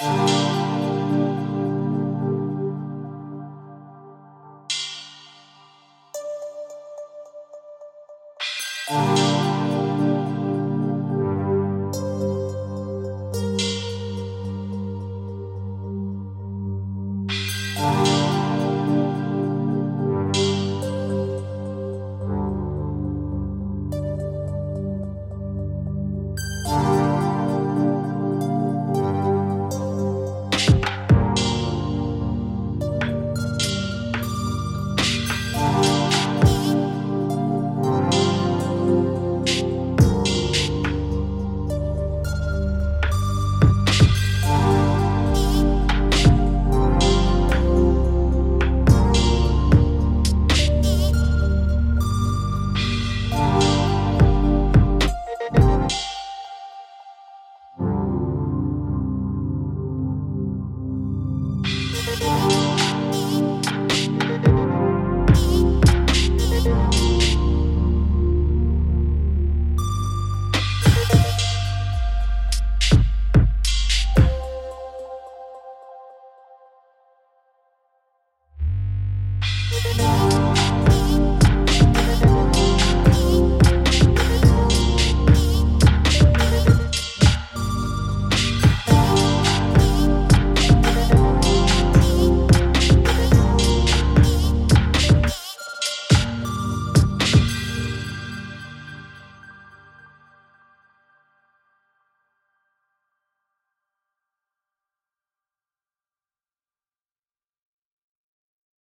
Thank you. Música